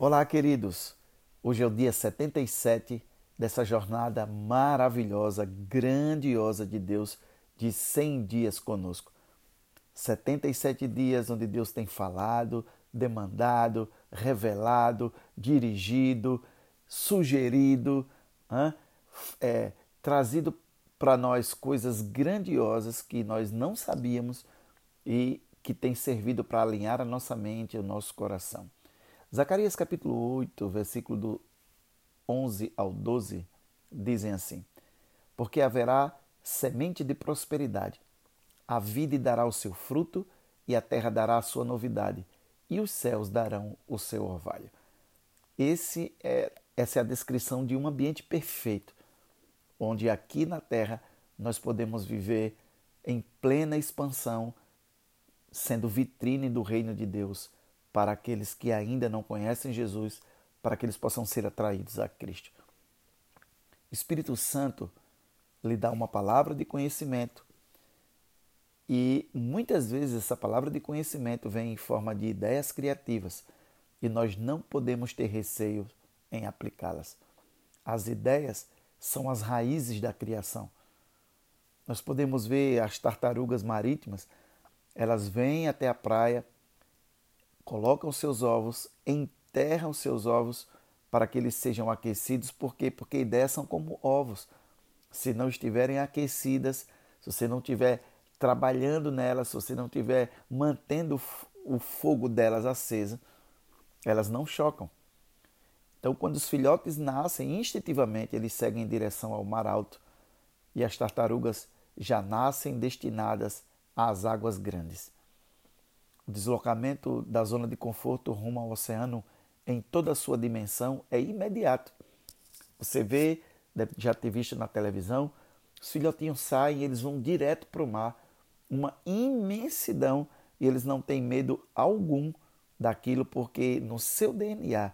Olá, queridos. Hoje é o dia 77 dessa jornada maravilhosa, grandiosa de Deus de 100 dias conosco. 77 dias onde Deus tem falado, demandado, revelado, dirigido, sugerido, é, trazido para nós coisas grandiosas que nós não sabíamos e que tem servido para alinhar a nossa mente e o nosso coração. Zacarias capítulo 8, versículo do 11 ao 12, dizem assim: Porque haverá semente de prosperidade, a vide dará o seu fruto, e a terra dará a sua novidade, e os céus darão o seu orvalho. Esse é, essa é a descrição de um ambiente perfeito, onde aqui na terra nós podemos viver em plena expansão, sendo vitrine do reino de Deus para aqueles que ainda não conhecem Jesus, para que eles possam ser atraídos a Cristo. O Espírito Santo lhe dá uma palavra de conhecimento e muitas vezes essa palavra de conhecimento vem em forma de ideias criativas e nós não podemos ter receio em aplicá-las. As ideias são as raízes da criação. Nós podemos ver as tartarugas marítimas, elas vêm até a praia colocam seus ovos, enterram seus ovos para que eles sejam aquecidos. Por quê? Porque ideias são como ovos. Se não estiverem aquecidas, se você não estiver trabalhando nelas, se você não estiver mantendo o fogo delas acesa, elas não chocam. Então, quando os filhotes nascem, instintivamente eles seguem em direção ao mar alto e as tartarugas já nascem destinadas às águas grandes. O deslocamento da zona de conforto rumo ao oceano em toda a sua dimensão é imediato. Você vê, deve já ter visto na televisão, os filhotinhos saem eles vão direto para o mar, uma imensidão, e eles não têm medo algum daquilo, porque no seu DNA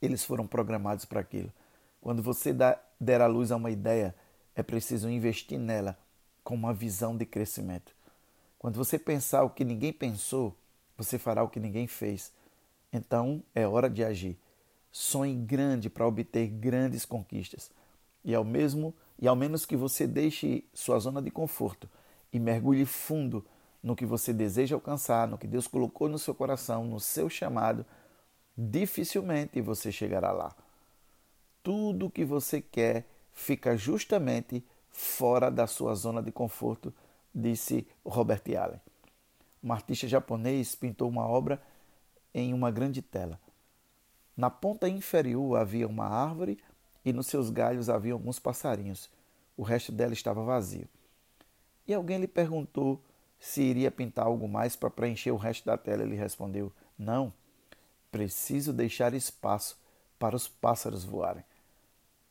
eles foram programados para aquilo. Quando você dá, der a luz a uma ideia, é preciso investir nela com uma visão de crescimento. Quando você pensar o que ninguém pensou, você fará o que ninguém fez. Então é hora de agir. Sonhe grande para obter grandes conquistas. E ao mesmo e ao menos que você deixe sua zona de conforto e mergulhe fundo no que você deseja alcançar, no que Deus colocou no seu coração, no seu chamado, dificilmente você chegará lá. Tudo que você quer fica justamente fora da sua zona de conforto disse Robert Allen. Um artista japonês pintou uma obra em uma grande tela. Na ponta inferior havia uma árvore e nos seus galhos havia alguns passarinhos. O resto dela estava vazio. E alguém lhe perguntou se iria pintar algo mais para preencher o resto da tela. Ele respondeu: Não, preciso deixar espaço para os pássaros voarem.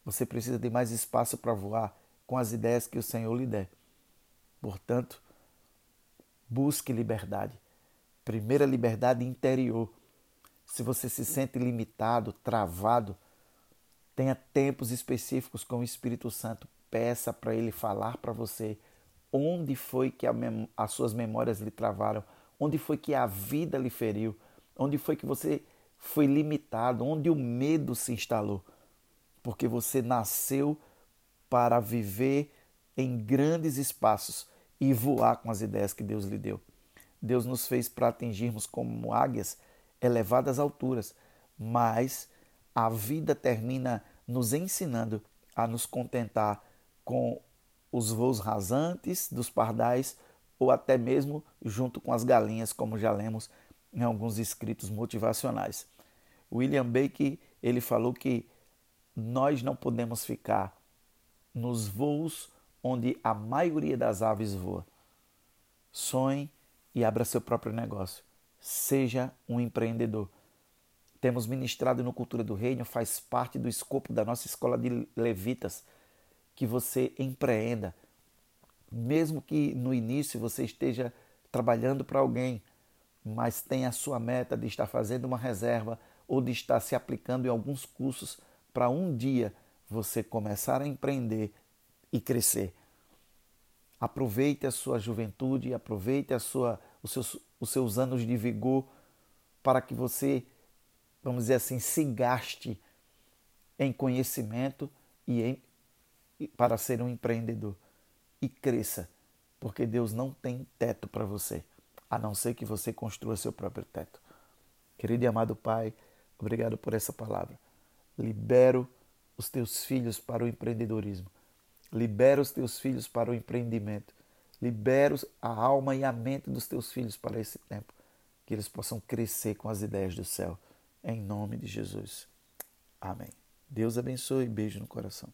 Você precisa de mais espaço para voar com as ideias que o Senhor lhe der. Portanto, busque liberdade. Primeira liberdade interior. Se você se sente limitado, travado, tenha tempos específicos com o Espírito Santo. Peça para ele falar para você onde foi que as suas memórias lhe travaram, onde foi que a vida lhe feriu, onde foi que você foi limitado, onde o medo se instalou. Porque você nasceu para viver em grandes espaços e voar com as ideias que Deus lhe deu. Deus nos fez para atingirmos como águias elevadas alturas, mas a vida termina nos ensinando a nos contentar com os voos rasantes dos pardais ou até mesmo junto com as galinhas, como já lemos em alguns escritos motivacionais. William Bake ele falou que nós não podemos ficar nos voos onde a maioria das aves voa. Sonhe e abra seu próprio negócio. Seja um empreendedor. Temos ministrado no Cultura do Reino, faz parte do escopo da nossa escola de levitas, que você empreenda. Mesmo que no início você esteja trabalhando para alguém, mas tenha a sua meta de estar fazendo uma reserva ou de estar se aplicando em alguns cursos para um dia você começar a empreender e crescer. Aproveite a sua juventude, aproveite a sua, os, seus, os seus anos de vigor para que você vamos dizer assim, se gaste em conhecimento e em, para ser um empreendedor. E cresça, porque Deus não tem teto para você, a não ser que você construa seu próprio teto. Querido e amado Pai, obrigado por essa palavra. Libero os teus filhos para o empreendedorismo. Libera os teus filhos para o empreendimento. Libera a alma e a mente dos teus filhos para esse tempo. Que eles possam crescer com as ideias do céu. Em nome de Jesus. Amém. Deus abençoe. Beijo no coração.